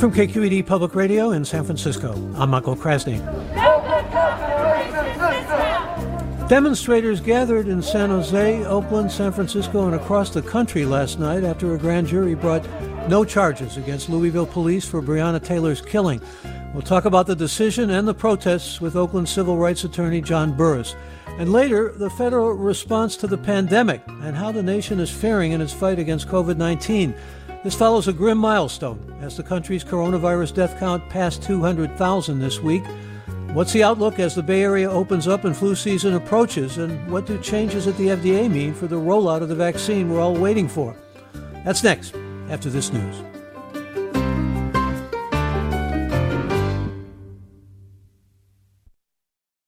From KQED Public Radio in San Francisco, I'm Michael Krasny. Demonstrators gathered in San Jose, Oakland, San Francisco, and across the country last night after a grand jury brought no charges against Louisville police for Breonna Taylor's killing. We'll talk about the decision and the protests with Oakland civil rights attorney John Burris. And later, the federal response to the pandemic and how the nation is faring in its fight against COVID 19. This follows a grim milestone as the country's coronavirus death count passed 200,000 this week. What's the outlook as the Bay Area opens up and flu season approaches? And what do changes at the FDA mean for the rollout of the vaccine we're all waiting for? That's next, after this news.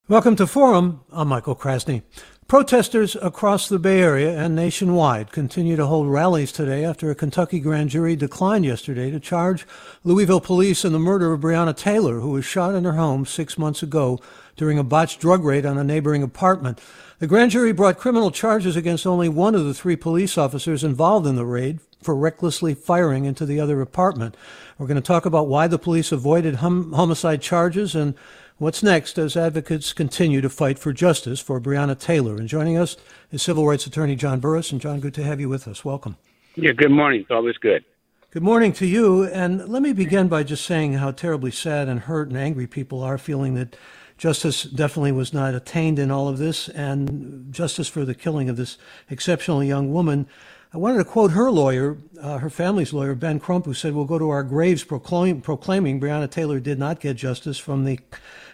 Welcome to Forum. I'm Michael Krasny. Protesters across the Bay Area and nationwide continue to hold rallies today after a Kentucky grand jury declined yesterday to charge Louisville police in the murder of Breonna Taylor, who was shot in her home six months ago during a botched drug raid on a neighboring apartment. The grand jury brought criminal charges against only one of the three police officers involved in the raid for recklessly firing into the other apartment. We're going to talk about why the police avoided hum- homicide charges and What's next as advocates continue to fight for justice for Breonna Taylor? And joining us is civil rights attorney John Burris. And John, good to have you with us. Welcome. Yeah, good morning. It's always good. Good morning to you. And let me begin by just saying how terribly sad and hurt and angry people are feeling that justice definitely was not attained in all of this and justice for the killing of this exceptional young woman. I wanted to quote her lawyer, uh, her family's lawyer, Ben Crump, who said, We'll go to our graves proclaim, proclaiming Breonna Taylor did not get justice from the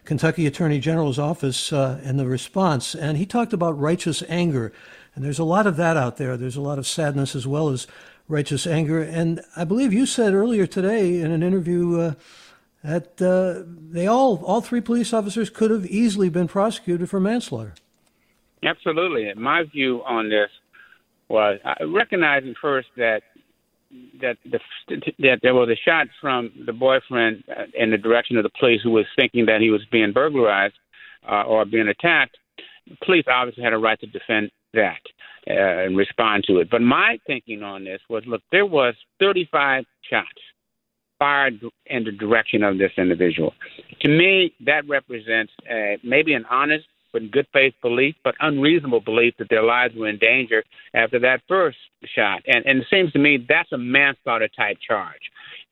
Kentucky Attorney General's office uh, and the response. And he talked about righteous anger. And there's a lot of that out there. There's a lot of sadness as well as righteous anger. And I believe you said earlier today in an interview uh, that uh, they all, all three police officers could have easily been prosecuted for manslaughter. Absolutely. My view on this was recognizing first that that the that there was a shot from the boyfriend in the direction of the police who was thinking that he was being burglarized uh, or being attacked. Police obviously had a right to defend that uh, and respond to it. But my thinking on this was, look, there was 35 shots fired in the direction of this individual. To me, that represents uh, maybe an honest but good faith belief, but unreasonable belief that their lives were in danger after that first shot. And, and it seems to me that's a manslaughter type charge.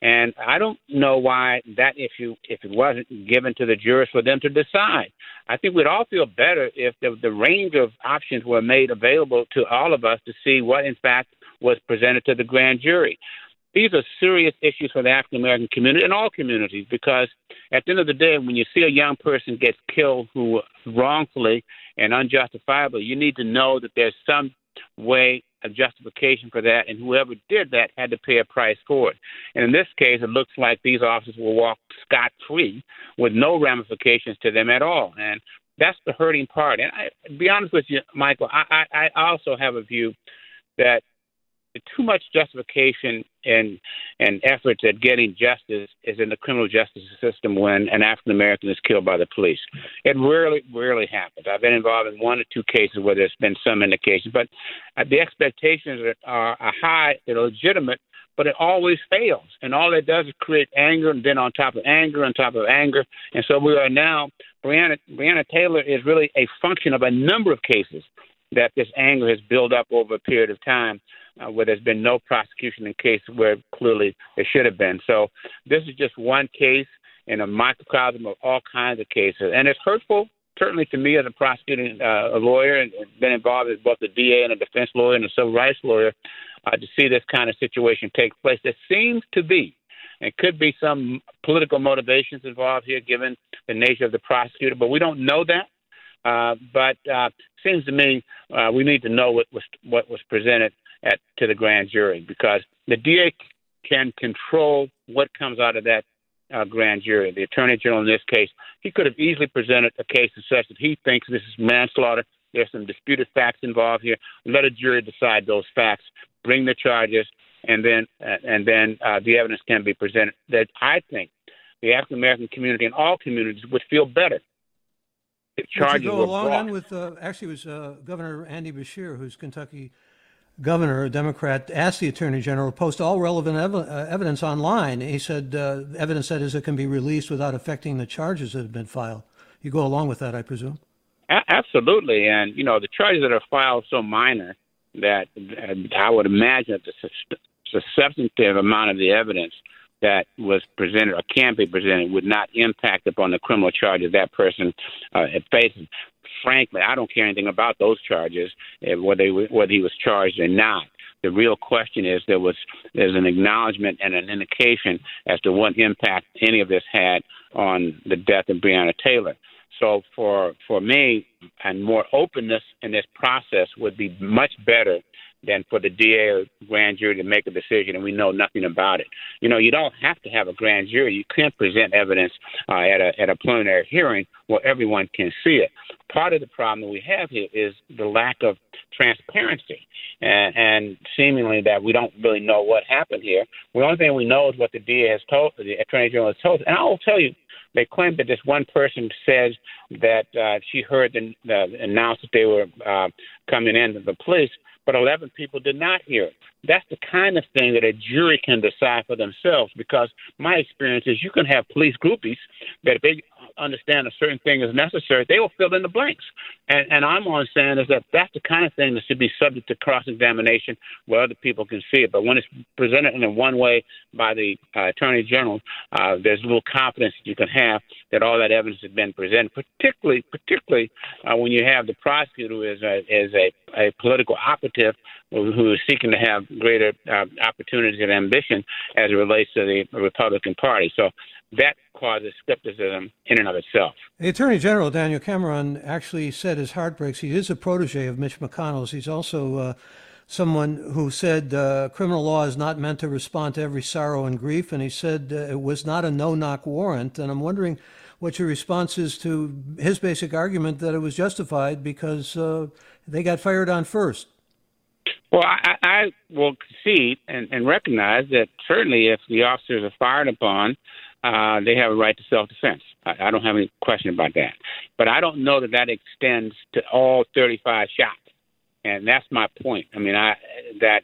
And I don't know why that issue, if it wasn't given to the jurors for them to decide. I think we'd all feel better if the, the range of options were made available to all of us to see what, in fact, was presented to the grand jury. These are serious issues for the African American community and all communities because at the end of the day, when you see a young person get killed who wrongfully and unjustifiably, you need to know that there's some way of justification for that, and whoever did that had to pay a price for it. And in this case, it looks like these officers will walk scot free with no ramifications to them at all. And that's the hurting part. And I, to be honest with you, Michael, I, I, I also have a view that too much justification and and efforts at getting justice is in the criminal justice system when an African American is killed by the police. It rarely rarely happens. I've been involved in one or two cases where there's been some indication, but uh, the expectations are, are high, they're legitimate, but it always fails. And all it does is create anger, and then on top of anger, on top of anger. And so we are now, Breonna, Breonna Taylor is really a function of a number of cases that this anger has built up over a period of time uh, where there's been no prosecution in cases where clearly it should have been. So this is just one case in a microcosm of all kinds of cases. And it's hurtful, certainly to me as a prosecuting uh, a lawyer and, and been involved as both a DA and a defense lawyer and a civil rights lawyer uh, to see this kind of situation take place. There seems to be and could be some political motivations involved here, given the nature of the prosecutor, but we don't know that. Uh, but uh, seems to me uh, we need to know what was what was presented at to the grand jury because the DA can control what comes out of that uh, grand jury. The attorney general in this case, he could have easily presented a case as such that he thinks this is manslaughter. There's some disputed facts involved here. Let a jury decide those facts. Bring the charges, and then uh, and then uh, the evidence can be presented. That I think the African American community and all communities would feel better. Charges go along brought. with uh, actually it was uh, Governor Andy Beshear, who's Kentucky governor, a Democrat, asked the attorney general to post all relevant ev- uh, evidence online. He said uh, evidence that is it can be released without affecting the charges that have been filed. You go along with that, I presume. A- absolutely, and you know the charges that are filed so minor that uh, I would imagine that the, the substantive amount of the evidence that was presented or can be presented would not impact upon the criminal charges that person uh, faces frankly, I don't care anything about those charges, eh, whether he, whether he was charged or not. The real question is there was there's an acknowledgement and an indication as to what impact any of this had on the death of Breonna Taylor. So for for me, and more openness in this process would be much better than for the DA or grand jury to make a decision and we know nothing about it. You know, you don't have to have a grand jury. You can present evidence uh, at a at a preliminary hearing where everyone can see it. Part of the problem we have here is the lack of transparency and, and seemingly that we don't really know what happened here. The only thing we know is what the DA has told, the Attorney General has told. And I will tell you, they claim that this one person says that uh, she heard the, the announce that they were uh, coming in to the police, but 11 people did not hear it. That's the kind of thing that a jury can decide for themselves because my experience is you can have police groupies that if they understand a certain thing is necessary, they will fill in the blanks. And, and I'm on saying is that that's the kind of thing that should be subject to cross examination where other people can see it. But when it's presented in a one way by the uh, Attorney General, uh, there's little confidence that you can have that all that evidence has been presented, particularly particularly uh, when you have the prosecutor who is a, is a, a political operative who is seeking to have greater uh, opportunities and ambition as it relates to the Republican Party. So that causes skepticism in and of itself. The Attorney General, Daniel Cameron, actually said his heart breaks. He is a protege of Mitch McConnell's. He's also uh, someone who said uh, criminal law is not meant to respond to every sorrow and grief, and he said uh, it was not a no knock warrant. And I'm wondering what your response is to his basic argument that it was justified because uh, they got fired on first. Well, I, I will concede and, and recognize that certainly if the officers are fired upon, uh, they have a right to self defense. I, I don't have any question about that. But I don't know that that extends to all 35 shots. And that's my point. I mean, I that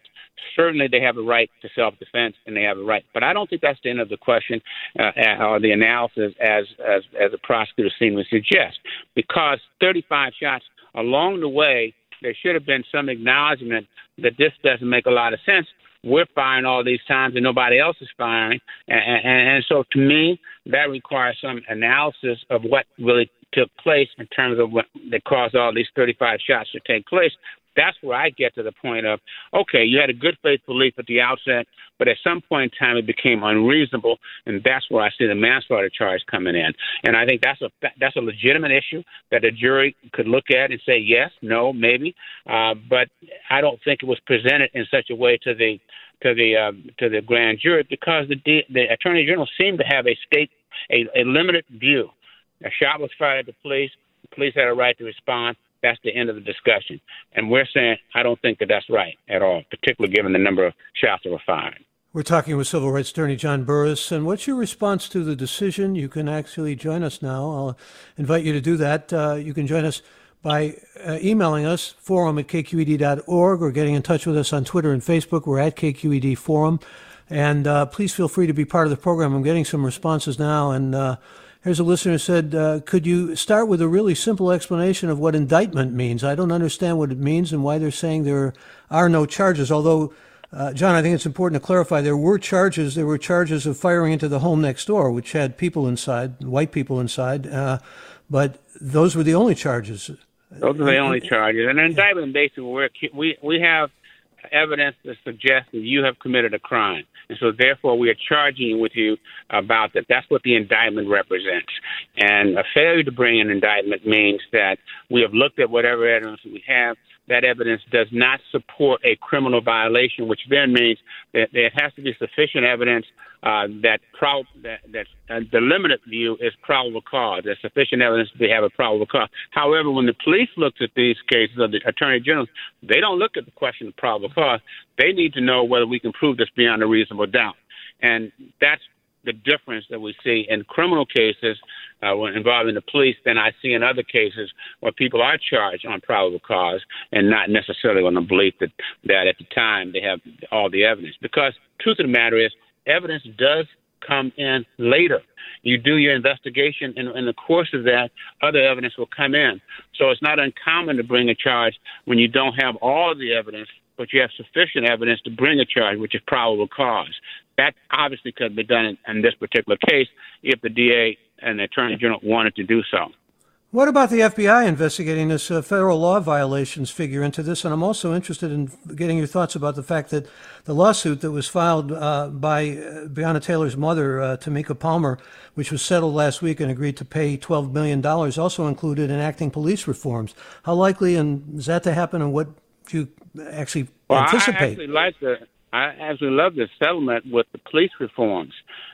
certainly they have a right to self defense and they have a right, but I don't think that's the end of the question uh, or the analysis as as as the prosecutor seemed to suggest, because 35 shots along the way, there should have been some acknowledgement that this doesn't make a lot of sense we're firing all these times and nobody else is firing. And, and, and so to me, that requires some analysis of what really took place in terms of what that caused all these 35 shots to take place that's where I get to the point of okay, you had a good faith belief at the outset, but at some point in time it became unreasonable, and that's where I see the manslaughter charge coming in. And I think that's a that's a legitimate issue that a jury could look at and say yes, no, maybe, uh, but I don't think it was presented in such a way to the to the uh, to the grand jury because the the attorney general seemed to have a state a, a limited view. A shot was fired at the police. The police had a right to respond that's the end of the discussion. And we're saying I don't think that that's right at all, particularly given the number of shots that were fired. We're talking with civil rights attorney John Burris. And what's your response to the decision? You can actually join us now. I'll invite you to do that. Uh, you can join us by uh, emailing us, forum at kqed.org, or getting in touch with us on Twitter and Facebook. We're at KQED Forum. And uh, please feel free to be part of the program. I'm getting some responses now, and uh, Here's a listener who said, uh, Could you start with a really simple explanation of what indictment means? I don't understand what it means and why they're saying there are no charges. Although, uh, John, I think it's important to clarify there were charges. There were charges of firing into the home next door, which had people inside, white people inside. Uh, but those were the only charges. Those are the only charges. And an indictment basically, we're, we, we have evidence that suggests that you have committed a crime. And so, therefore, we are charging with you about that. That's what the indictment represents. And a failure to bring an indictment means that we have looked at whatever evidence we have. That evidence does not support a criminal violation, which then means that there has to be sufficient evidence uh, that, prob- that, uh, the limited view is probable cause. There's sufficient evidence to have a probable cause. However, when the police looks at these cases of the attorney general, they don't look at the question of probable cause. They need to know whether we can prove this beyond a reasonable doubt. And that's the difference that we see in criminal cases uh, involving the police than I see in other cases where people are charged on probable cause and not necessarily on the belief that, that at the time they have all the evidence. Because truth of the matter is, evidence does come in later. You do your investigation, and in the course of that, other evidence will come in. So it's not uncommon to bring a charge when you don't have all the evidence, but you have sufficient evidence to bring a charge, which is probable cause. That obviously could be done in, in this particular case if the DA and the Attorney General wanted to do so. What about the FBI investigating this uh, federal law violations figure into this? And I'm also interested in getting your thoughts about the fact that the lawsuit that was filed uh, by uh, Breonna Taylor's mother, uh, Tamika Palmer, which was settled last week and agreed to pay $12 million, also included enacting police reforms. How likely and is that to happen, and what do you actually well, anticipate? I actually like the I absolutely love this settlement with the police reforms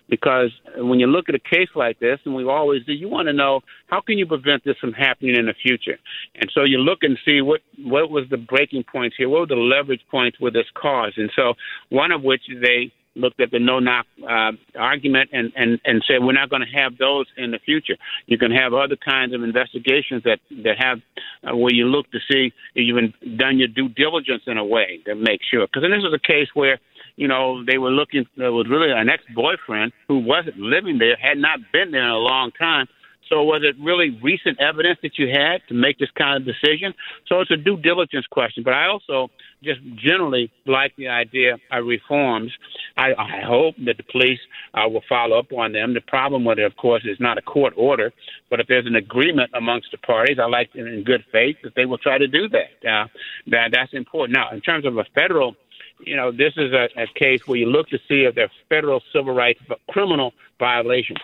because when you look at a case like this, and we always do, you want to know how can you prevent this from happening in the future. And so you look and see what what was the breaking points here, what were the leverage points with this cause, and so one of which they looked at the no knock uh, argument and, and, and said we're not going to have those in the future. You can have other kinds of investigations that that have uh, where you look to see if you've done your due diligence in a way to make sure. Because this is a case where you know they were looking. There was really an ex boyfriend who wasn't living there, had not been there in a long time, so was it really recent evidence that you had to make this kind of decision? So it's a due diligence question. But I also just generally like the idea of reforms. I, I hope that the police uh, will follow up on them. The problem with it, of course, is not a court order, but if there's an agreement amongst the parties, I like in good faith that they will try to do that. Uh, that that's important. Now, in terms of a federal you know, this is a, a case where you look to see if there are federal civil rights criminal violations.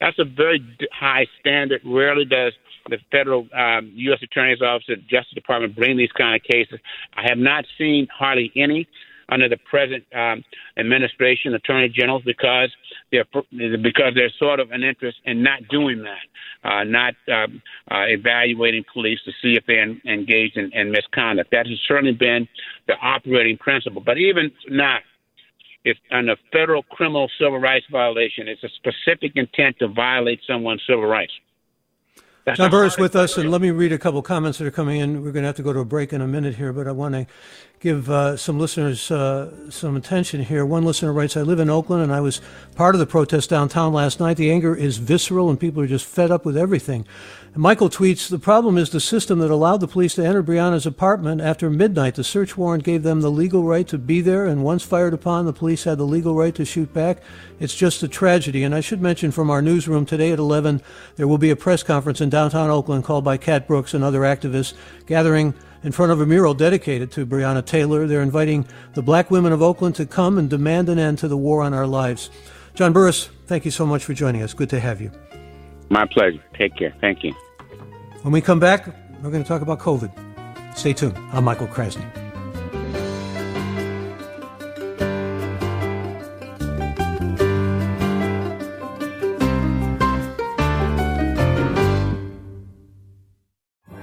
That's a very high standard. Rarely does the federal um, U.S. Attorney's Office, the Justice Department bring these kind of cases. I have not seen hardly any under the present um, administration, attorney generals, because they're because there's sort of an interest in not doing that, uh, not um, uh, evaluating police to see if they're engaged in, in misconduct. That has certainly been the operating principle. But even not, if on a federal criminal civil rights violation. It's a specific intent to violate someone's civil rights. That's John Burris with us, and let me read a couple comments that are coming in. We're going to have to go to a break in a minute here, but I want to give uh, some listeners uh, some attention here. One listener writes, I live in Oakland and I was part of the protest downtown last night. The anger is visceral and people are just fed up with everything. And Michael tweets, The problem is the system that allowed the police to enter Breonna's apartment after midnight. The search warrant gave them the legal right to be there, and once fired upon, the police had the legal right to shoot back. It's just a tragedy. And I should mention from our newsroom today at 11, there will be a press conference in downtown Oakland called by Cat Brooks and other activists gathering in front of a mural dedicated to Breonna Taylor. They're inviting the black women of Oakland to come and demand an end to the war on our lives. John Burris, thank you so much for joining us. Good to have you. My pleasure. Take care. Thank you. When we come back, we're going to talk about COVID. Stay tuned. I'm Michael Krasny.